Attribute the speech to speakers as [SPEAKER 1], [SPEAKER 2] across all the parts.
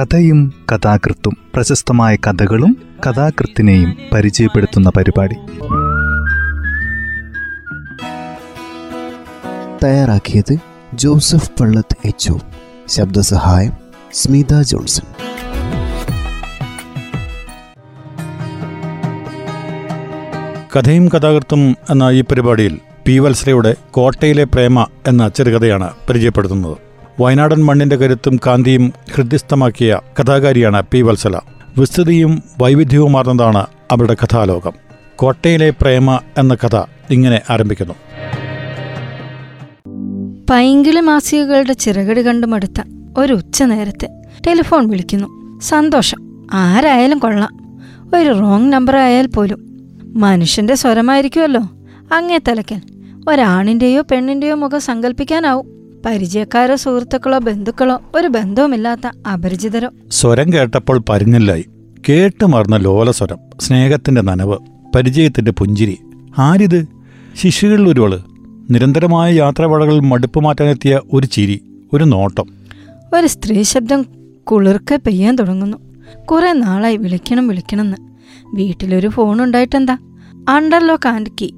[SPEAKER 1] കഥയും കഥാകൃത്തും പ്രശസ്തമായ കഥകളും കഥാകൃത്തിനെയും പരിചയപ്പെടുത്തുന്ന പരിപാടി.
[SPEAKER 2] തയ്യാറാക്കിയത് ജോസഫ് പള്ളത്ത് എച്ച് ശബ്ദസഹായം സ്മിത ജോൺസൺ.
[SPEAKER 3] കഥയും കഥാകൃത്തും എന്ന ഈ പരിപാടിയിൽ പി വത്സരയുടെ കോട്ടയിലെ പ്രേമ എന്ന ചെറുകഥയാണ് പരിചയപ്പെടുത്തുന്നത്. വയനാടൻ മണ്ണിന്റെ കരുത്തും കാന്തിയും ഹൃദ്യസ്ഥമാക്കിയ കഥാകാരിയാണ് പി വത്സല. വിസ്തൃതിയും വൈവിധ്യവുമാർന്നതാണ് അവരുടെ കഥാലോകം. കോട്ടയിലെ പ്രേമ എന്ന കഥ ഇങ്ങനെ ആരംഭിക്കുന്നു.
[SPEAKER 4] പൈങ്കിളി മാസികകളുടെ ചിറകടി കണ്ടു മടുത്ത ഒരു ഉച്ച നേരത്തെ ടെലിഫോൺ വിളിക്കുന്നു. സന്തോഷം. ആരായാലും കൊള്ളാം. ഒരു റോങ് നമ്പർ ആയാൽ പോലും. മനുഷ്യന്റെ സ്വരമായിരിക്കുമല്ലോ. അങ്ങേ തലക്കൽ ഒരാണിന്റെയോ പെണ്ണിന്റെയോ മുഖം സങ്കല്പിക്കാനാവും പരിചയക്കാരോ സുഹൃത്തുക്കളോ ബന്ധുക്കളോ ഒരു ബന്ധവുമില്ലാത്ത അപരിചിതരോ.
[SPEAKER 3] സ്വരം കേട്ടപ്പോൾ പരിഞ്ഞില്ലായി. കേട്ടു മറന്ന ലോലസ്വരം സ്നേഹത്തിന്റെ നനവ് പരിചയത്തിന്റെ പുഞ്ചിരി. ആരിത്? ശിശുകളിൽ ഒരുവൾ. നിരന്തരമായ യാത്രാവളകളിൽ മടുപ്പ് മാറ്റാനെത്തിയ ഒരു ചിരി ഒരു നോട്ടം.
[SPEAKER 4] ഒരു സ്ത്രീ ശബ്ദം കുളിർക്കെ പെയ്യാൻ തുടങ്ങുന്നു. കുറെ നാളായി വിളിക്കണം വിളിക്കണമെന്ന്. വീട്ടിലൊരു ഫോൺ ഉണ്ടായിട്ടെന്താ അണ്ടർലോക്ക് ആൻഡ് കീ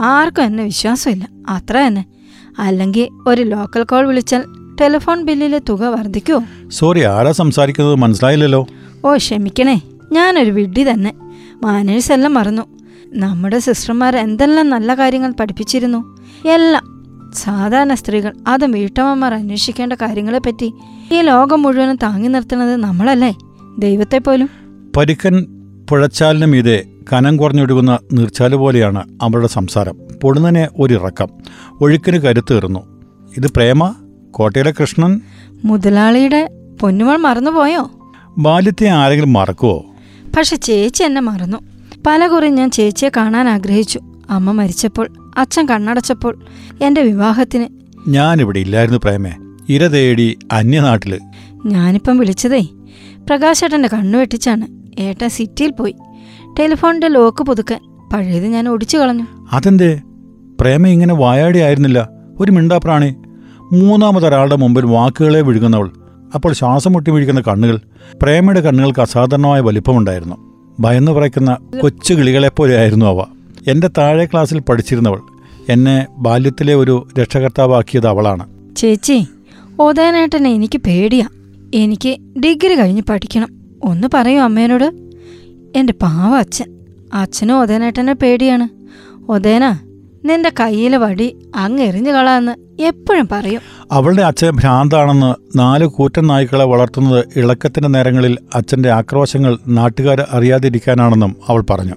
[SPEAKER 4] ആർക്കും എന്നെ വിശ്വാസമില്ല. അത്ര തന്നെ. അല്ലെങ്കിൽ ഒരു ലോക്കൽ കോൾ വിളിച്ചാൽ ടെലിഫോൺ ബില്ലിലെ തുക വർദ്ധിക്കൂ.
[SPEAKER 3] സോറി ആരാ സംസാരിക്കുന്നത്? മനസ്സിലായില്ലല്ലോ.
[SPEAKER 4] ഓ ക്ഷമിക്കണേ. ഞാനൊരു വിഡ്ഢി തന്നെ. മാനേഴ്സ് എല്ലാം മറന്നു. നമ്മുടെ സിസ്റ്റർമാർ എന്തെല്ലാം നല്ല കാര്യങ്ങൾ പഠിപ്പിച്ചിരുന്നു? എല്ലാം. സാധാരണ സ്ത്രീകൾ അതും വീട്ടമ്മമാർ അന്വേഷിക്കേണ്ട കാര്യങ്ങളെപ്പറ്റി ഈ ലോകം മുഴുവനും താങ്ങി നിർത്തുന്നത് നമ്മളല്ലേ? ദൈവത്തെ പോലും
[SPEAKER 3] പരിക്കൻ പുഴച്ചാലിനും മീതെ കനം കുറഞ്ഞൊഴുകുന്ന നീർച്ചാൽ പോലെയാണ് അവളുടെ സംസാരം. പൊടുന്നനെ ഒരിറക്കം. ഒഴുക്കിന് കരുത്തേറുന്നു. ഇത് പ്രേമ? കോട്ടയിലെ കൃഷ്ണൻ?
[SPEAKER 4] മുതലാളിയുടെ പൊന്നുമൾ മറന്നുപോയോ?
[SPEAKER 3] ബാല്യത്തെ ആരെങ്കിലും മറക്കുവോ?
[SPEAKER 4] പക്ഷെ ചേച്ചി എന്നെ മറന്നു. പല കുറി ഞാൻ ചേച്ചിയെ കാണാൻ ആഗ്രഹിച്ചു. അമ്മ മരിച്ചപ്പോൾ അച്ഛൻ കണ്ണടച്ചപ്പോൾ എന്റെ വിവാഹത്തിന്.
[SPEAKER 3] ഞാനിവിടെ ഇല്ലായിരുന്നു പ്രേമേ. ഇര തേടി അന്യനാട്ടിൽ.
[SPEAKER 4] ഞാനിപ്പം വിളിച്ചതേ പ്രകാശേട്ടന്റെ കണ്ണു വെട്ടിച്ചാണ് ഏട്ടൻ സിറ്റിയിൽ പോയി. ടെലിഫോണിന്റെ ലോക്ക് പുതുക്കാൻ. പഴയത് ഞാൻ ഒടിച്ചു കളഞ്ഞു.
[SPEAKER 3] അതെന്തേ? പ്രേമ ഇങ്ങനെ വായാടി ആയിരുന്നില്ല. ഒരു മിണ്ടാപ്രാണി. മൂന്നാമതൊരാളുടെ മുമ്പിൽ വാക്കുകളെ വിഴുങ്ങുന്നവൾ. അപ്പോൾ ശ്വാസം മുട്ടി വീഴിക്കുന്ന കണ്ണുകൾ. പ്രേമയുടെ കണ്ണുകൾക്ക് അസാധാരണമായ വലിപ്പമുണ്ടായിരുന്നു. ഭയന്നു പറയ്ക്കുന്ന കൊച്ചു കിളികളെപ്പോലെയായിരുന്നു അവ. എന്റെ താഴെ ക്ലാസ്സിൽ പഠിച്ചിരുന്നവൾ. എന്നെ ബാല്യത്തിലെ ഒരു രക്ഷകർത്താവാക്കിയത് അവളാണ്.
[SPEAKER 4] ചേച്ചി ഓതാനായിട്ടെന്നെ എനിക്ക് പേടിയാ. എനിക്ക് ഡിഗ്രി കഴിഞ്ഞ് പഠിക്കണം. ഒന്ന് പറയൂ അമ്മേനോട്. എന്റെ പാവ അച്ഛൻ. അച്ഛനും ഒതേനേട്ടനെ പേടിയാണ്. ഒതേന നിന്റെ കയ്യിലെ വടി അങ്ങ് എറിഞ്ഞു കളാന്ന് എപ്പോഴും പറയും.
[SPEAKER 3] അവളുടെ അച്ഛൻ ഭ്രാന്താണെന്ന് നാല് കൂറ്റൻ നായ്ക്കളെ വളർത്തുന്നത് ഇളക്കത്തിന്റെ നേരങ്ങളിൽ അച്ഛന്റെ ആക്രോശങ്ങൾ നാട്ടുകാർ അറിയാതിരിക്കാനാണെന്നും അവൾ പറഞ്ഞു.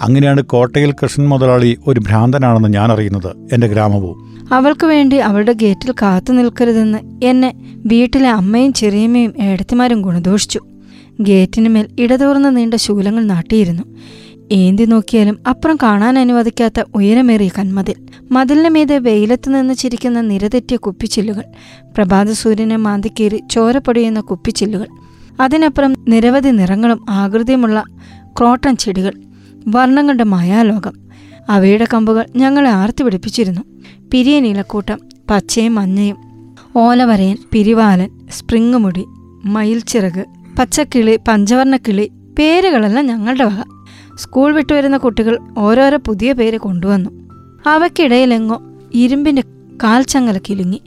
[SPEAKER 3] അങ്ങനെയാണ് കോട്ടയിൽ കൃഷ്ണൻ മുതലാളി ഒരു ഭ്രാന്തനാണെന്ന് ഞാൻ അറിയുന്നത്. എന്റെ ഗ്രാമവും.
[SPEAKER 4] അവൾക്ക് വേണ്ടി അവളുടെ ഗേറ്റിൽ കാത്തു നിൽക്കരുതെന്ന് എന്നെ വീട്ടിലെ അമ്മയും ചെറിയമ്മയും ഏടത്തിമാരും ഗുണദോഷിച്ചു. ഗേറ്റിനുമേൽ ഇടതൂർന്ന നീണ്ട ശൂലങ്ങൾ നാട്ടിയിരുന്നു. ഏന്തി നോക്കിയാലും അപ്പുറം കാണാൻ അനുവദിക്കാത്ത ഉയരമേറിയ കന്മതിൽ. മതിലിന് മീതെ വെയിലത്ത് നിന്ന് ചിരിക്കുന്ന നിരതെറ്റിയ കുപ്പിച്ചില്ലുകൾ. പ്രഭാത സൂര്യനെ മാന്തിക്കേറി ചോരപ്പൊടിയുന്ന കുപ്പിച്ചില്ലുകൾ. അതിനപ്പുറം നിരവധി നിറങ്ങളും ആകൃതിയുമുള്ള ക്രോട്ടൺ ചെടികൾ. വർണങ്ങളുടെ മായാലോകം. അവയുടെ കമ്പുകൾ ഞങ്ങളെ ആർത്തി പിടിപ്പിച്ചിരുന്നു. പിരിയൻ ഇലക്കൂട്ടം പച്ചയും മഞ്ഞയും ഓലവരയൻ പിരിവാലൻ സ്പ്രിങ് മുടി മയിൽച്ചിറക് പച്ചക്കിളി പഞ്ചവർണക്കിളി പേരുകളല്ല ഞങ്ങളുടെ വക. സ്കൂൾ വിട്ടുവരുന്ന കുട്ടികൾ ഓരോരോ പുതിയ പേര് കൊണ്ടുവന്നു. അവയ്ക്കിടയിലെങ്ങോ ഇരുമ്പിന്റെ കാൽച്ചങ്ങല കിലുങ്ങി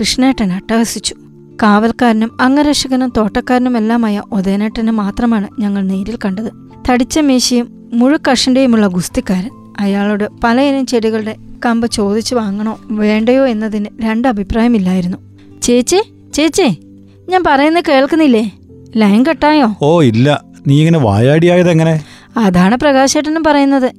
[SPEAKER 4] കൃഷ്ണേട്ടൻ അട്ടഹസിച്ചു. കാവൽക്കാരനും അംഗരക്ഷകനും തോട്ടക്കാരനുമെല്ലാമായ ഉദയനേട്ടനെ മാത്രമാണ് ഞങ്ങൾ നേരിൽ കണ്ടത്. തടിച്ച മീശയും മുഴുക്കഷന്റെയുമുള്ള ഗുസ്തിക്കാരൻ അയാളോട് പലയിനം ചെടികളുടെ കമ്പ് ചോദിച്ചു വാങ്ങണോ വേണ്ടയോ എന്നതിന് രണ്ട് അഭിപ്രായമില്ലായിരുന്നു. ചേച്ചി ചേച്ചി ഞാൻ പറയുന്നത് കേൾക്കുന്നില്ലേ? ലൈൻ കട്ടായോ?
[SPEAKER 3] ഓ ഇല്ല. നീ ഇങ്ങനെ വായാടിയായത് എങ്ങനെ?
[SPEAKER 4] അതാണ് പ്രകാശേട്ടനും പറയുന്നത്.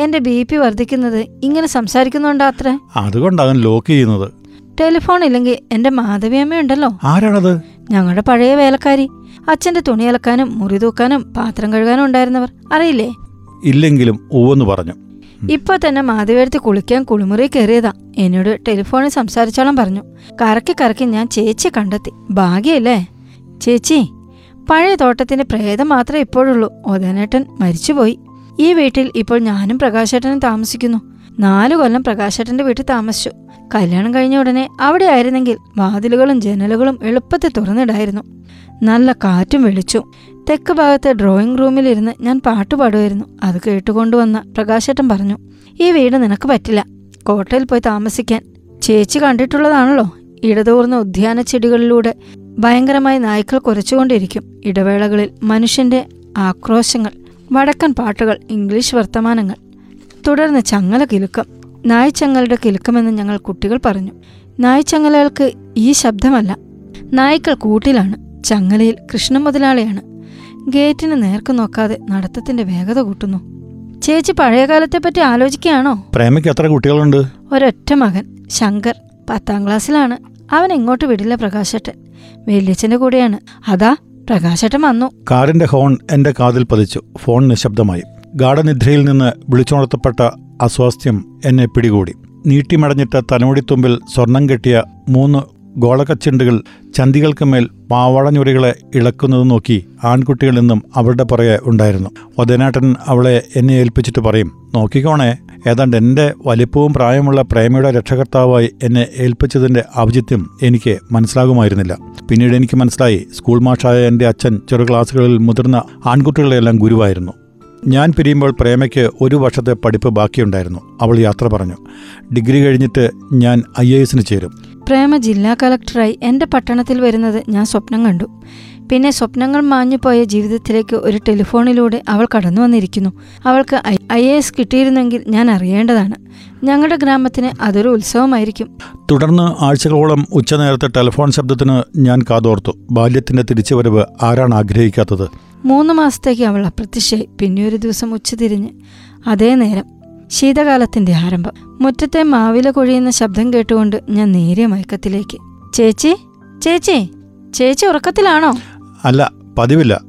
[SPEAKER 4] എന്റെ ബി പി വർദ്ധിക്കുന്നത് ഇങ്ങനെ സംസാരിക്കുന്നുണ്ടോ അത്ര.
[SPEAKER 3] അതുകൊണ്ടാകും ലോക്ക് ചെയ്യുന്നത്.
[SPEAKER 4] ടെലിഫോൺ ഇല്ലെങ്കിൽ എന്റെ മാധവിയമ്മയുണ്ടല്ലോ
[SPEAKER 3] ആരാണത്?
[SPEAKER 4] ഞങ്ങളുടെ പഴയ വേലക്കാരി. അച്ഛന്റെ തുണി അലക്കാനും മുറി തൂക്കാനും പാത്രം കഴുകാനും ഉണ്ടായിരുന്നവർ. അറിയില്ലേ?
[SPEAKER 3] ഇല്ലെങ്കിലും ഓവെന്ന് പറഞ്ഞു.
[SPEAKER 4] ഇപ്പൊ തന്നെ മാധവിയെടുത്ത് കുളിക്കാൻ കുളിമുറി കയറിയതാ. എന്നോട് ടെലിഫോണിൽ സംസാരിച്ചോളം പറഞ്ഞു. കറക്കി കറക്കി ഞാൻ ചേച്ചി കണ്ടെത്തി. ഭാഗ്യല്ലേ? ചേച്ചി പഴയ തോട്ടത്തിന്റെ പ്രേതം മാത്രമേ ഇപ്പോഴുള്ളൂ. ഒതനേട്ടൻ മരിച്ചുപോയി. ഈ വീട്ടിൽ ഇപ്പോൾ ഞാനും പ്രകാശേട്ടനും താമസിക്കുന്നു. നാലു കൊല്ലം പ്രകാശേട്ടന്റെ വീട്ടിൽ താമസിച്ചു. കല്യാണം കഴിഞ്ഞ ഉടനെ അവിടെ ആയിരുന്നെങ്കിൽ വാതിലുകളും ജനലുകളും എളുപ്പത്തിൽ തുറന്നിടായിരുന്നു. നല്ല കാറ്റും വെളിച്ചു തെക്ക് ഭാഗത്തെ ഡ്രോയിങ് റൂമിലിരുന്ന് ഞാൻ പാട്ട് പാടുമായിരുന്നു. അത് കേട്ടുകൊണ്ടുവന്ന പ്രകാശേട്ടൻ പറഞ്ഞു ഈ വീട് നിനക്ക് പറ്റില്ല. കോട്ടയിൽ പോയി താമസിക്കാൻ. ചേച്ചി കണ്ടിട്ടുള്ളതാണല്ലോ. ഇടതൂർന്ന ഉദ്യാന ചെടികളിലൂടെ ഭയങ്കരമായി നായ്ക്കൾ കുരച്ചുകൊണ്ടിരിക്കും. ഇടവേളകളിൽ മനുഷ്യന്റെ ആക്രോശങ്ങൾ വടക്കൻ പാട്ടുകൾ ഇംഗ്ലീഷ് വർത്തമാനങ്ങൾ. തുടർന്ന് ചങ്ങല കിലുക്കം. നായ്ച്ചങ്ങലയുടെ കിലുക്കമെന്ന് ഞങ്ങൾ കുട്ടികൾ പറഞ്ഞു. നായ്ച്ചങ്ങലകൾക്ക് ഈ ശബ്ദമല്ല. നായ്ക്കൾ കൂട്ടിലാണ്. ചങ്ങലയിൽ കൃഷ്ണ മുതലാളിയാണ്. ഗേറ്റിന് നേർക്ക് നോക്കാതെ നടത്തത്തിന്റെ വേഗത കൂട്ടുന്നു. ചേച്ചി പഴയകാലത്തെ പറ്റി ആലോചിക്കുകയാണോ?
[SPEAKER 3] പ്രേമയ്ക്ക് എത്ര കുട്ടികളുണ്ട്?
[SPEAKER 4] ഒരൊറ്റ മകൻ ശങ്കർ പത്താം ക്ലാസ്സിലാണ്. അവൻ ഇങ്ങോട്ട് വിടില്ല പ്രകാശേട്ടൻ. വല്യച്ഛന്റെ കൂടെയാണ്. അതാ പ്രകാശേട്ടൻ വന്നു.
[SPEAKER 3] കാറിന്റെ ഹോൺ എന്റെ കാതിൽ പതിച്ചു. ഫോൺ നിശബ്ദമായി. ഗാഠനിദ്രയിൽ നിന്ന് വിളിച്ചുണർത്തപ്പെട്ട അസ്വാസ്ഥ്യം എന്നെ പിടികൂടി. നീട്ടിമടഞ്ഞിട്ട തലമുടിത്തുമ്പിൽ സ്വർണം കെട്ടിയ മൂന്ന് ഗോളകച്ചിണ്ടുകൾ ചന്തികൾക്ക് മേൽ പാവാളഞ്ഞുരികളെ ഇളക്കുന്നത് നോക്കി ആൺകുട്ടികൾ നിന്നും അവരുടെ പുറകെ ഉണ്ടായിരുന്നു. വദനാട്ടൻ അവളെ എന്നെ ഏൽപ്പിച്ചിട്ട് പറയും നോക്കിക്കോണേ ഏതാണ്ട് എന്റെ വലിപ്പവും പ്രായമുള്ള പ്രേമയുടെ രക്ഷകർത്താവായി എന്നെ ഏൽപ്പിച്ചതിന്റെ ഔചിത്യം എനിക്ക് മനസ്സിലാകുമായിരുന്നില്ല. പിന്നീട് എനിക്ക് മനസ്സിലായി സ്കൂൾ മാഷായ എന്റെ അച്ഛൻ ചെറു ക്ലാസ്സുകളിൽ മുതിർന്ന ആൺകുട്ടികളെല്ലാം ഗുരുവായിരുന്നു. ഞാൻ പിരിയുമ്പോൾ പ്രേമയ്ക്ക് ഒരു വർഷത്തെ പഠിപ്പ് ബാക്കിയുണ്ടായിരുന്നു. അവൾ യാത്ര പറഞ്ഞു. ഡിഗ്രി കഴിഞ്ഞിട്ട് ഞാൻ ഐ എസിന് ചേരും.
[SPEAKER 4] പ്രേമ ജില്ലാ കളക്ടറായി എന്റെ പട്ടണത്തിൽ വരുന്നത് ഞാൻ സ്വപ്നം കണ്ടു. പിന്നെ സ്വപ്നങ്ങൾ മാഞ്ഞുപോയ ജീവിതത്തിലേക്ക് ഒരു ടെലിഫോണിലൂടെ അവൾ കടന്നു വന്നിരിക്കുന്നു. അവൾക്ക് ഐ എ എസ് കിട്ടിയിരുന്നെങ്കിൽ ഞാൻ അറിയേണ്ടതാണ്. ഞങ്ങളുടെ ഗ്രാമത്തിന് അതൊരു ഉത്സവമായിരിക്കും.
[SPEAKER 3] തുടർന്ന് ആഴ്ചകളോളം ഉച്ചനേരത്തെ ടെലിഫോൺ ശബ്ദത്തിന് ഞാൻ കാതോർത്തു. ബാല്യത്തിന്റെ തിരിച്ചുവരവ് ആരാണ് ആഗ്രഹിക്കാത്തത്?
[SPEAKER 4] മൂന്ന് മാസത്തേക്ക് അവൾ അപ്രത്യക്ഷയായി. പിന്നെ ഒരു ദിവസം ഉച്ചതിരിഞ്ഞ് അതേ നേരം ശീതകാലത്തിന്റെ ആരംഭം. മുറ്റത്തെ മാവില കൊഴിയുന്ന ശബ്ദം കേട്ടുകൊണ്ട് ഞാൻ നേരിയ മയക്കത്തിലേക്ക്. ചേച്ചി? ചേച്ചി? ചേച്ചി ഉറക്കത്തിലാണോ?
[SPEAKER 3] അല്ല പതിവില്ല.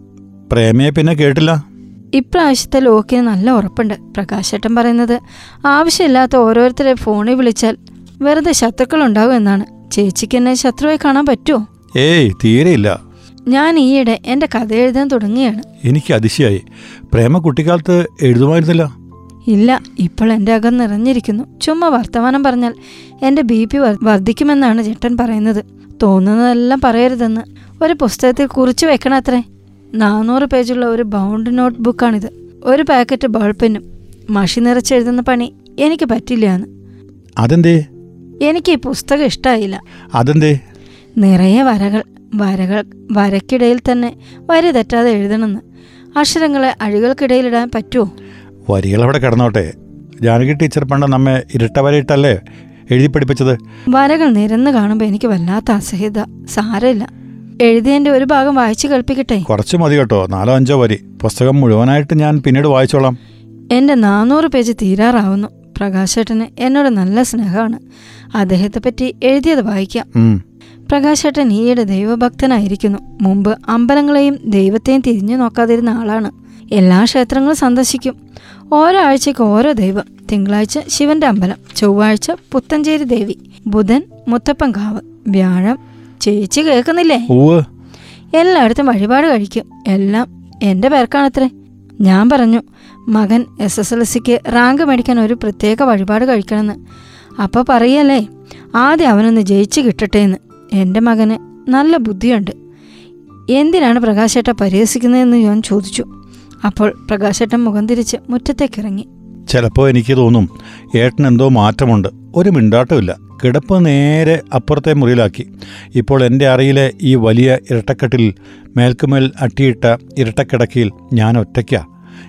[SPEAKER 3] പ്രേമയെ പിന്നെ കേട്ടില്ല.
[SPEAKER 4] ഇപ്രാവശ്യത്തെ ലോക്കിന് നല്ല ഉറപ്പുണ്ട് പ്രകാശേട്ടൻ പറയുന്നത്. ആവശ്യമില്ലാത്ത ഓരോരുത്തരെ ഫോണിൽ വിളിച്ചാൽ വെറുതെ ശത്രുക്കൾ ഉണ്ടാവും എന്നാണ്. ചേച്ചിക്ക് എന്നെ ശത്രുവായി കാണാൻ പറ്റുമോ
[SPEAKER 3] ഏയ് തീരെയില്ല
[SPEAKER 4] ഞാൻ ഈയിടെ എന്റെ കഥ എഴുതാൻ തുടങ്ങിയാണ്.
[SPEAKER 3] എനിക്ക് അതിശയായി. പ്രേമ കുട്ടിക്കാലത്ത് എഴുതുമായിരുന്നില്ല.
[SPEAKER 4] ഇല്ല ഇപ്പോൾ എന്റെ അകം നിറഞ്ഞിരിക്കുന്നു. ചുമ്മാ വർത്തമാനം പറഞ്ഞാൽ എന്റെ ബി പി വർദ്ധിക്കുമെന്നാണ് ചേട്ടൻ പറയുന്നത്. തോന്നുന്നതെല്ലാം പറയരുതെന്ന്. ഒരു പുസ്തകത്തിൽ കുറിച്ചു വെക്കണത്രേ? നാനൂറ് പേജുള്ള ഒരു ബൗണ്ട് നോട്ട് ബുക്കാണിത് ഒരു പാക്കറ്റ് ബോൾ പെന്നും മഷി നിറച്ചെഴുതുന്ന പണി എനിക്ക് പറ്റില്ല എന്ന്
[SPEAKER 3] അതെന്തേ?
[SPEAKER 4] എനിക്ക് ഈ പുസ്തകം ഇഷ്ടായില്ല.
[SPEAKER 3] അതെന്തേ?
[SPEAKER 4] നിറയെ വരകൾ വരകൾ വരക്കിടയിൽ തന്നെ വരി തെറ്റാതെ എഴുതണമെന്ന്. അക്ഷരങ്ങളെ അഴികൾക്കിടയിലിടാൻ പറ്റുമോ
[SPEAKER 3] വരികൾ അവിടെ കിടന്നോട്ടെ. ജാനകി ടീച്ചർ പണ്ട് നമ്മെ ഇരട്ട വരയിട്ടല്ലേ എഴുതി പഠിപ്പിച്ചത്?
[SPEAKER 4] വരകൾ നിരന്ന് കാണുമ്പോൾ എനിക്ക് വല്ലാത്ത അസഹ്യത സാരമില്ല. എഴുതിയതിന്റെ ഒരു ഭാഗം വായിച്ചു കേൾപ്പിക്കട്ടെ?
[SPEAKER 3] കുറച്ച് മതി കേട്ടോ. നാലോ അഞ്ചോ വരി. പുസ്തകം മുഴുവനായിട്ട് ഞാൻ പിന്നീട് വായിച്ചോളാം.
[SPEAKER 4] എന്റെ നാനൂറ് പേജ് തീരാറാവുന്നു. പ്രകാശേട്ടന് എന്നോട് നല്ല സ്നേഹമാണ്. അദ്ദേഹത്തെ പറ്റി എഴുതിയത് വായിക്കാം. പ്രകാശേട്ടൻ ഈയിടെ ദൈവഭക്തനായിരിക്കുന്നു. മുമ്പ് അമ്പലങ്ങളെയും ദൈവത്തെയും തിരിഞ്ഞു നോക്കാതിരുന്ന ആളാണ്. എല്ലാ ക്ഷേത്രങ്ങളും സന്ദർശിക്കും. ഓരോ ആഴ്ചയ്ക്ക് ഓരോ ദൈവം. തിങ്കളാഴ്ച ശിവന്റെ അമ്പലം. ചൊവ്വാഴ്ച പുത്തഞ്ചേരി ദേവി. ബുധൻ മുത്തപ്പൻകാവ് വ്യാഴം ചേച്ചി കേൾക്കുന്നില്ലേ? എല്ലായിടത്തും വഴിപാട് കഴിക്കും. എല്ലാം എന്റെ പേർക്കാണത്രേ. ഞാൻ പറഞ്ഞു മകൻ എസ് എസ് എൽ സിക്ക് റാങ്ക് മേടിക്കാൻ ഒരു പ്രത്യേക വഴിപാട് കഴിക്കണമെന്ന്. അപ്പോൾ പറയല്ലേ ആദ്യം അവനൊന്ന് ജയിച്ച് കിട്ടട്ടെ എന്ന്. എന്റെ മകന് നല്ല ബുദ്ധിയുണ്ട്. എന്തിനാണ് പ്രകാശേട്ട പരിഹസിക്കുന്നതെന്ന് ഞാൻ ചോദിച്ചു. അപ്പോൾ പ്രകാശേട്ടൻ മുഖം തിരിച്ച് മുറ്റത്തേക്കിറങ്ങി.
[SPEAKER 3] ചിലപ്പോൾ എനിക്ക് തോന്നും ഏട്ടൻ എന്തോ മാറ്റമുണ്ട്. ഒരു മിണ്ടാട്ടമില്ല. കിടപ്പ് നേരെ അപ്പുറത്തെ മുറിയിലാക്കി. ഇപ്പോൾ എന്റെ അറയിലെ ഈ വലിയ ഇരട്ടക്കെട്ടിൽ മേൽക്കുമേൽ അട്ടിയിട്ട ഇരട്ടക്കിടക്കിയിൽ ഞാൻ ഒറ്റയ്ക്കാ.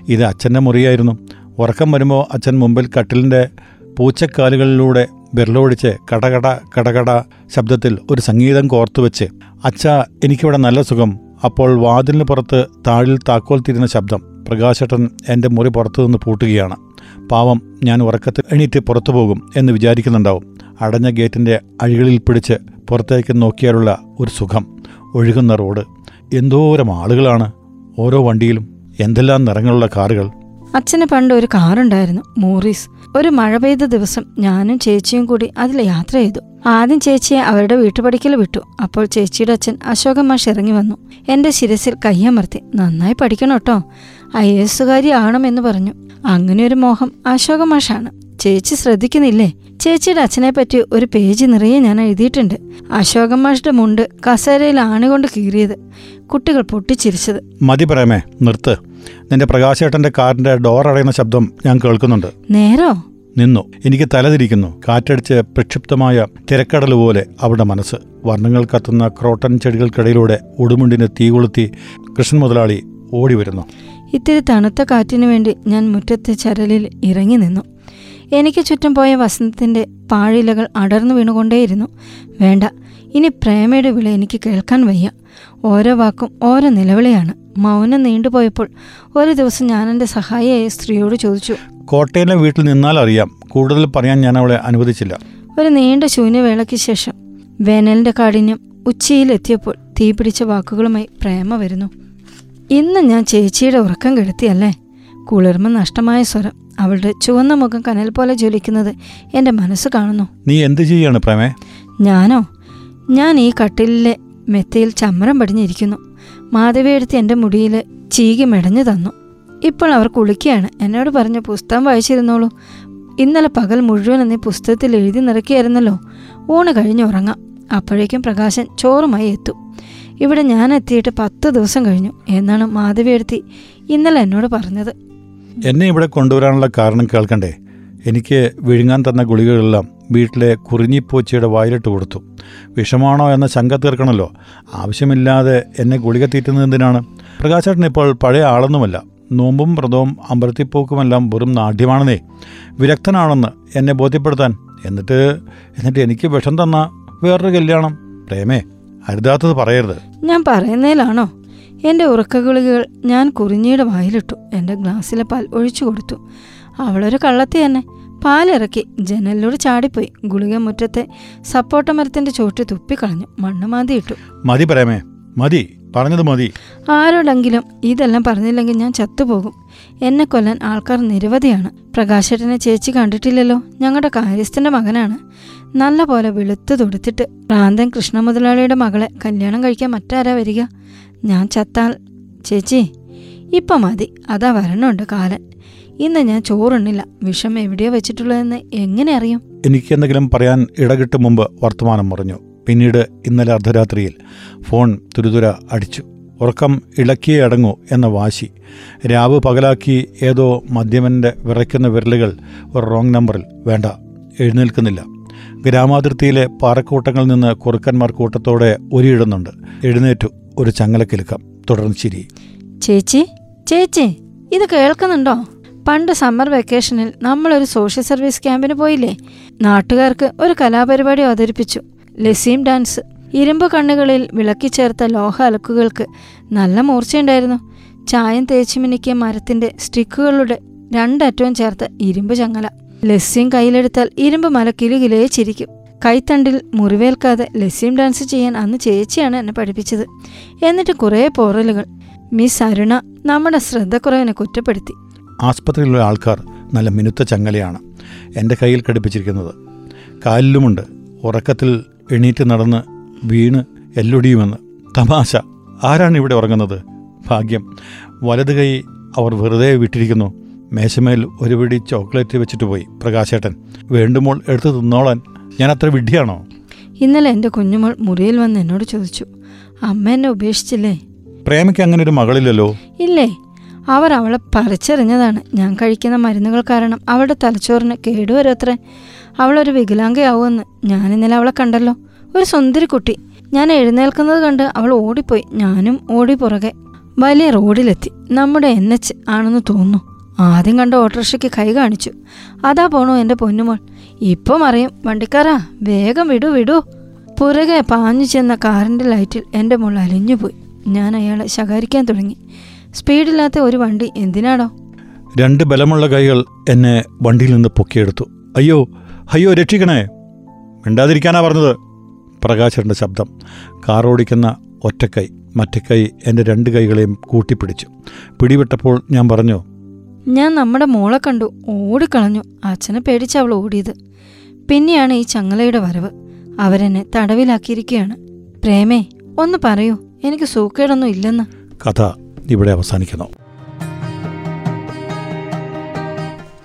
[SPEAKER 3] ഇത് അച്ഛന്റെ മുറിയായിരുന്നു. ഉറക്കം വരുമ്പോൾ അച്ഛൻ മുമ്പിൽ കട്ടിലിന്റെ പൂച്ചക്കാലുകളിലൂടെ വിരലോടിച്ച് കടകട കടകട ശബ്ദത്തിൽ ഒരു സംഗീതം കോർത്തു വെച്ച് അച്ഛ എനിക്കിവിടെ നല്ല സുഖം. അപ്പോൾ വാതിലിന് പുറത്ത് താഴിൽ താക്കോൽ തിരുന്ന ശബ്ദം പ്രകാശട്ടൻ എന്റെ മുറി പുറത്തു നിന്ന് പൂട്ടുകയാണ്. പാവം ഞാൻ ഉറക്കത്തിൽ എണീറ്റ് പുറത്തു പോകും എന്ന് വിചാരിക്കുന്നുണ്ടാവും. അടഞ്ഞ ഗേറ്റിന്റെ അഴികളിൽ പിടിച്ച് പുറത്തേക്ക് നോക്കിയാലുള്ള ഒരു സുഖം ഒഴുകുന്ന റോഡ്. എന്തോരം ആളുകളാണ്. ഓരോ വണ്ടിയിലും എന്തെല്ലാം നിറങ്ങളുള്ള കാറുകൾ.
[SPEAKER 4] അച്ഛന് പണ്ട് ഒരു കാറുണ്ടായിരുന്നു മോറീസ്. ഒരു മഴ പെയ്ത ദിവസം ഞാനും ചേച്ചിയും കൂടി അതിൽ യാത്ര ചെയ്തു. ആദ്യം ചേച്ചിയെ അവരുടെ വീട്ടുപടിക്കൽ വിട്ടു. അപ്പോൾ ചേച്ചിയുടെ അച്ഛൻ അശോകൻ മാഷ് ഇറങ്ങി വന്നു. എന്റെ ശിരസിൽ കയ്യമർത്തി നന്നായി പഠിക്കണം കേട്ടോ ഐ എസുകാരി എന്ന് പറഞ്ഞു. അങ്ങനെ ഒരു മോഹം അശോകമാഷാണ് ചേച്ചി ശ്രദ്ധിക്കുന്നില്ലേ? ചേച്ചിയുടെ അച്ഛനെ പറ്റി ഒരു പേജ് നിറയെ ഞാൻ എഴുതിയിട്ടുണ്ട്. അശോകൻ മാഷിന്റെ മുണ്ട് കസേരയിൽ ആണികൊണ്ട് കീറിയത് കുട്ടികൾ പൊട്ടിച്ചിരിച്ചത്.
[SPEAKER 3] മതി പ്രേമേ നിർത്ത്. നിന്റെ പ്രകാശേട്ടന്റെ കാറിന്റെ ഡോർ അടയുന്ന ശബ്ദം ഞാൻ കേൾക്കുന്നുണ്ട്.
[SPEAKER 4] നേരോ?
[SPEAKER 3] നിന്നു. എനിക്ക് തലതിരിക്കുന്നു. കാറ്റടിച്ച് പ്രക്ഷിപ്തമായ തിരക്കടൽ പോലെ അവരുടെ മനസ്സ്. വർണങ്ങൾ കത്തുന്ന ക്രോട്ടൻ ചെടികൾക്കിടയിലൂടെ ഉടുമുണ്ടിന് തീ കൊളുത്തി കൃഷ്ണൻ മുതലാളി ഓടി വരുന്നു
[SPEAKER 4] ഇത്തിരി തണുത്ത കാറ്റിനു വേണ്ടി ഞാൻ മുറ്റത്തെ ചരലിൽ ഇറങ്ങി നിന്നു. എനിക്ക് ചുറ്റും പോയ വസന്തത്തിന്റെ പാഴിലകൾ അടർന്നു വീണുകൊണ്ടേയിരുന്നു. വേണ്ട ഇനി പ്രേമയുടെ വിളി എനിക്ക് കേൾക്കാൻ വയ്യ. ഓരോ വാക്കും ഓരോ നിലവിളിയാണ്. മൗനം നീണ്ടുപോയപ്പോൾ ഒരു ദിവസം ഞാൻ എന്റെ സഹായിയായ സ്ത്രീയോട് ചോദിച്ചു
[SPEAKER 3] കോട്ടയിലെ വീട്ടിൽ നിന്നാൽ അറിയാം കൂടുതൽ പറയാൻ ഞാൻ അവളെ അനുവദിച്ചില്ല.
[SPEAKER 4] ഒരു നീണ്ട ശൂന്യവേളയ്ക്ക് ശേഷം വേനലിന്റെ കാഠിന്യം ഉച്ചയിലെത്തിയപ്പോൾ തീപിടിച്ച വാക്കുകളുമായി പ്രേമ വരുന്നു. ഇന്ന് ഞാൻ ചേച്ചിയുടെ ഉറക്കം കെടുത്തിയല്ലേ? കുളിർമ നഷ്ടമായ സ്വരം. അവളുടെ ചുവന്ന മുഖം കനൽ പോലെ ജ്വലിക്കുന്നത് എന്റെ മനസ്സ് കാണുന്നു.
[SPEAKER 3] നീ എന്ത് ചെയ്യാണ് പ്രമേ?
[SPEAKER 4] ഞാനോ? ഞാൻ ഈ കട്ടിലിലെ മെത്തയിൽ ചമ്മരം പടിഞ്ഞിരിക്കുന്നു. മാധവിയെടുത്ത് എന്റെ മുടിയിൽ ചീകി മെടഞ്ഞു തന്നു. ഇപ്പോൾ അവർ കുളിക്കുകയാണ്. എന്നോട് പറഞ്ഞു പുസ്തകം വായിച്ചിരുന്നോളൂ. ഇന്നലെ പകൽ മുഴുവൻ നീ പുസ്തകത്തിൽ എഴുതി നിറക്കിയായിരുന്നല്ലോ ഊണ് കഴിഞ്ഞ് ഉറങ്ങാം. അപ്പോഴേക്കും പ്രകാശൻ ചോറുമായി എത്തും. ഇവിടെ ഞാൻ എത്തിയിട്ട് പത്ത് ദിവസം കഴിഞ്ഞു എന്നാണ് മാധവിയെടുത്തി ഇന്നലെ എന്നോട് പറഞ്ഞത്.
[SPEAKER 3] എന്നെ ഇവിടെ കൊണ്ടുവരാനുള്ള കാരണം കേൾക്കണ്ടേ? എനിക്ക് വിഴുങ്ങാൻ തന്ന ഗുളികകളെല്ലാം വീട്ടിലെ കുറിഞ്ഞിപ്പൂച്ചയുടെ വായിലിട്ട് കൊടുത്തു. വിഷമാണോ എന്ന ശങ്ക തീർക്കണമല്ലോ ആവശ്യമില്ലാതെ എന്നെ ഗുളിക തീറ്റുന്നത് എന്തിനാണ്? പ്രകാശേട്ടൻ ഇപ്പോൾ പഴയ ആളൊന്നുമല്ല. നോമ്പും വ്രതവും അമ്പലത്തിപ്പോക്കുമെല്ലാം വെറും നാട്യമാണെന്നേ. വിരക്തനാണെന്ന് എന്നെ ബോധ്യപ്പെടുത്താൻ. എന്നിട്ട് എന്നിട്ട് എനിക്ക് വിഷം തന്ന വേറൊരു കല്യാണം. പ്രേമേ അരുതാത്തത് പറയരുത്.
[SPEAKER 4] ഞാൻ പറയുന്നതിലാണോ? എന്റെ ഉറക്കഗുളികകൾ ഞാൻ കുറിഞ്ഞിയുടെ വായിലിട്ടു. എന്റെ ഗ്ലാസ്സിലെ പാൽ ഒഴിച്ചു കൊടുത്തു. അവളൊരു കള്ളത്തി തന്നെ. പാലിറക്കി ജനലിലൂടെ ചാടിപ്പോയി. ഗുളിക മുറ്റത്തെ സപ്പോട്ട മരത്തിന്റെ ചോട്ടി തുപ്പിക്കളഞ്ഞു. മണ്ണ് മാതിയിട്ടു
[SPEAKER 3] മതി പറയാമേ മതി. പറഞ്ഞത് മതി.
[SPEAKER 4] ആരോടെങ്കിലും ഇതെല്ലാം പറഞ്ഞില്ലെങ്കിൽ ഞാൻ ചത്തുപോകും. എന്നെ കൊല്ലാൻ ആൾക്കാർ നിരവധിയാണ്. പ്രകാശേട്ടനെ ചേച്ചി കണ്ടിട്ടില്ലല്ലോ. ഞങ്ങളുടെ കാര്യസ്ഥന്റെ മകനാണ്. നല്ല പോലെ വെളുത്തു തൊടുത്തിട്ട് പ്രാന്തൻ കൃഷ്ണമുതലാളിയുടെ മകളെ കല്യാണം കഴിക്കാൻ മറ്റാരാ വരിക? ഞാൻ ചത്താൽ ചേച്ചി ഇപ്പം മതി. അതാ വരണുണ്ട് കാലൻ. ഇന്ന് ഞാൻ ചോറുണ്ണില്ല. വിഷം എവിടെയോ വെച്ചിട്ടുള്ളതെന്ന് എങ്ങനെ അറിയും?
[SPEAKER 3] എനിക്ക് എന്തെങ്കിലും പറയാൻ ഇടകിട്ട് മുമ്പ് വർത്തമാനം പറഞ്ഞു. പിന്നീട് ഇന്നലെ അർദ്ധരാത്രിയിൽ ഫോൺ തുരുതുര അടിച്ചു. ഉറക്കം ഇളക്കിയേ അടങ്ങൂ എന്ന വാശി. രാവ് പകലാക്കി ഏതോ മദ്യമന്റെ വിറയ്ക്കുന്ന വിരലുകൾ ഒരു റോങ് നമ്പറിൽ വേണ്ട എഴുന്നേൽക്കുന്നില്ല. ഗ്രാമാതിർത്തിയിലെ പാറക്കൂട്ടങ്ങളിൽ നിന്ന് കുറുക്കന്മാർ കൂട്ടത്തോടെ ഒരിയിടുന്നുണ്ട്. എഴുന്നേറ്റു. ഒരു ചങ്ങലക്കിലുക്കം തുടർന്ന് ചിരി.
[SPEAKER 4] ചേച്ചി ചേച്ചി ഇത് കേൾക്കുന്നുണ്ടോ? പണ്ട് സമ്മർ വെക്കേഷനിൽ നമ്മളൊരു സോഷ്യൽ സർവീസ് ക്യാമ്പിന് പോയില്ലേ? നാട്ടുകാർക്ക് ഒരു കലാപരിപാടി അവതരിപ്പിച്ചു. ലസീം ഡാൻസ്. ഇരുമ്പ് കണ്ണുകളിൽ വിളക്കി ചേർത്ത ലോഹ അലക്കുകൾക്ക് നല്ല മൂർച്ചയുണ്ടായിരുന്നു. ചായം തേച്ച് മിനുക്കിയ മരത്തിന്റെ സ്റ്റിക്കുകളുടെ രണ്ടറ്റവും ചേർത്ത ഇരുമ്പ് ചങ്ങല. ലസ്യം കയ്യിലെടുത്താൽ ഇരുമ്പ് മല കിലുകിലേ ചിരിക്കും. കൈത്തണ്ടിൽ മുറിവേൽക്കാതെ ലസ്യം ഡാൻസ് ചെയ്യാൻ അന്ന് ചേച്ചിയാണ് എന്നെ പഠിപ്പിച്ചത്. എന്നിട്ട് കുറേ പോറലുകൾ. മിസ് അരുണ നമ്മുടെ ശ്രദ്ധക്കുറവിനെ കുറ്റപ്പെടുത്തി.
[SPEAKER 3] ആസ്പത്രിയിലുള്ള ആൾക്കാർ നല്ല മിനുത്ത ചങ്ങലയാണ് എന്റെ കയ്യിൽ ഘടിപ്പിച്ചിരിക്കുന്നത്. കാലിലുമുണ്ട്. ഉറക്കത്തിൽ എണീറ്റ് നടന്ന് വീണ് എല്ലൊടിയുമെന്ന്. തമാശ. ആരാണ് ഇവിടെ ഉറങ്ങുന്നത്? ഭാഗ്യം. വലത് കൈ അവർ വെറുതെ വിട്ടിരിക്കുന്നു. മേശമേൽ ഒരു പിടി ചോക്ലേറ്റ് വെച്ചിട്ട് പോയി. പ്രകാശേട്ടൻ വേണ്ടുമോൾ എടുത്തു തിന്നോളാൻ ഞാൻ അത്ര വിഡ്ഢിയാണോ?
[SPEAKER 4] ഇന്നലെ എന്റെ കുഞ്ഞുമോൾ മുറിയിൽ വന്ന് എന്നോട് ചോദിച്ചു അമ്മ എന്നെ ഉപേക്ഷിച്ചില്ലേ?
[SPEAKER 3] പ്രേമയ്ക്ക് അങ്ങനെ ഒരു മകളില്ലല്ലോ?
[SPEAKER 4] ഇല്ലേ. അവർ അവളെ പറിച്ചെറിഞ്ഞതാണ്. ഞാൻ കഴിക്കുന്ന മരുന്നുകൾ കാരണം അവളുടെ തലച്ചോറിന് കേടുവരത്രേ അവളൊരു വികലാംഗയാവുമെന്ന് ഞാൻ ഇന്നലെ അവളെ കണ്ടല്ലോ. ഒരു സുന്ദരി കുട്ടി. ഞാൻ എഴുന്നേൽക്കുന്നത് കണ്ട് അവൾ ഓടിപ്പോയി. ഞാനും ഓടി പുറകെ വലിയ റോഡിലെത്തി. നമ്മുടെ എൻ എച്ച് ആണെന്ന് തോന്നുന്നു. ആദ്യം കണ്ട ഓട്ടോറിക്ഷയ്ക്ക് കൈ കാണിച്ചു. അതാ പോണോ എന്റെ പൊന്നുമോൾ. ഇപ്പം അറിയും. വണ്ടിക്കാരാ വേഗം വിടൂ വിടൂ. പുറകെ പാഞ്ഞു ചെന്ന കാറിന്റെ ലൈറ്റിൽ എന്റെ മോൾ അലിഞ്ഞുപോയി ഞാൻ അയാളെ ശകാരിക്കാൻ തുടങ്ങി. സ്പീഡില്ലാത്ത ഒരു വണ്ടി എന്തിനാണോ?
[SPEAKER 3] രണ്ട് ബലമുള്ള കൈകൾ എന്നെ വണ്ടിയിൽ നിന്ന് പൊക്കിയെടുത്തു. അയ്യോ അയ്യോ രക്ഷിക്കണേ. മിണ്ടാതിരിക്കാനാ പറഞ്ഞത്. പ്രകാശന്റെ ശബ്ദം. കാർ ഓടിക്കുന്ന ഒറ്റക്കൈ മറ്റേ കൈ എന്റെ രണ്ട് കൈകളെയും കൂട്ടിപ്പിടിച്ചു. പിടിവിട്ടപ്പോൾ ഞാൻ പറഞ്ഞു
[SPEAKER 4] ഞാൻ നമ്മുടെ മോളെ കണ്ടു. ഓടിക്കളഞ്ഞു. അച്ഛനെ പേടിച്ച് അവൾ ഓടിയത്. പിന്നെയാണ് ഈ ചങ്ങലയുടെ വരവ്. അവരെന്നെ തടവിലാക്കിയിരിക്കുകയാണ്. പ്രേമേ ഒന്ന് പറയൂ. എനിക്ക് സൂക്കേടൊന്നും ഇല്ലെന്ന്.
[SPEAKER 3] കഥ ഇവിടെ അവസാനിക്കുന്നു.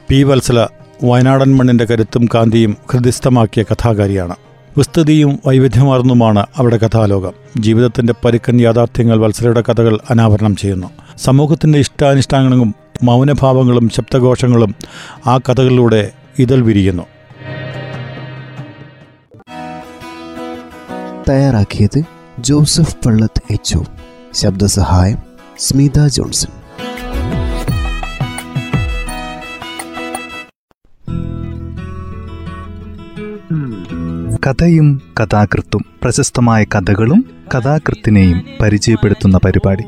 [SPEAKER 3] പി വത്സല വയനാടൻ മണ്ണിന്റെ കരുത്തും കാന്തിയും ഹൃദിസ്ഥമാക്കിയ കഥാകാരിയാണ്. വിസ്തൃതിയും വൈവിധ്യമാർന്നുമാണ് അവിടെ കഥാലോകം. ജീവിതത്തിന്റെ പരുക്കൻ യാഥാർത്ഥ്യങ്ങൾ വത്സലയുടെ കഥകൾ അനാവരണം ചെയ്യുന്നു. സമൂഹത്തിന്റെ ഇഷ്ടാനിഷ്ടാങ്ങളും മൗനഭാവങ്ങളും ശബ്ദഘോഷങ്ങളും ആ കഥകളിലൂടെ ഇതൽ വിരിയുന്നു.
[SPEAKER 2] തയ്യാറാക്കിയത് ജോസഫ് പള്ളത്ത് എച്ച് ശബ്ദസഹായം സ്മിത ജോൺസൺ.
[SPEAKER 1] കഥയും കഥാകൃത്തും പ്രശസ്തമായ കഥകളും കഥാകൃത്തിനെയും പരിചയപ്പെടുത്തുന്ന പരിപാടി.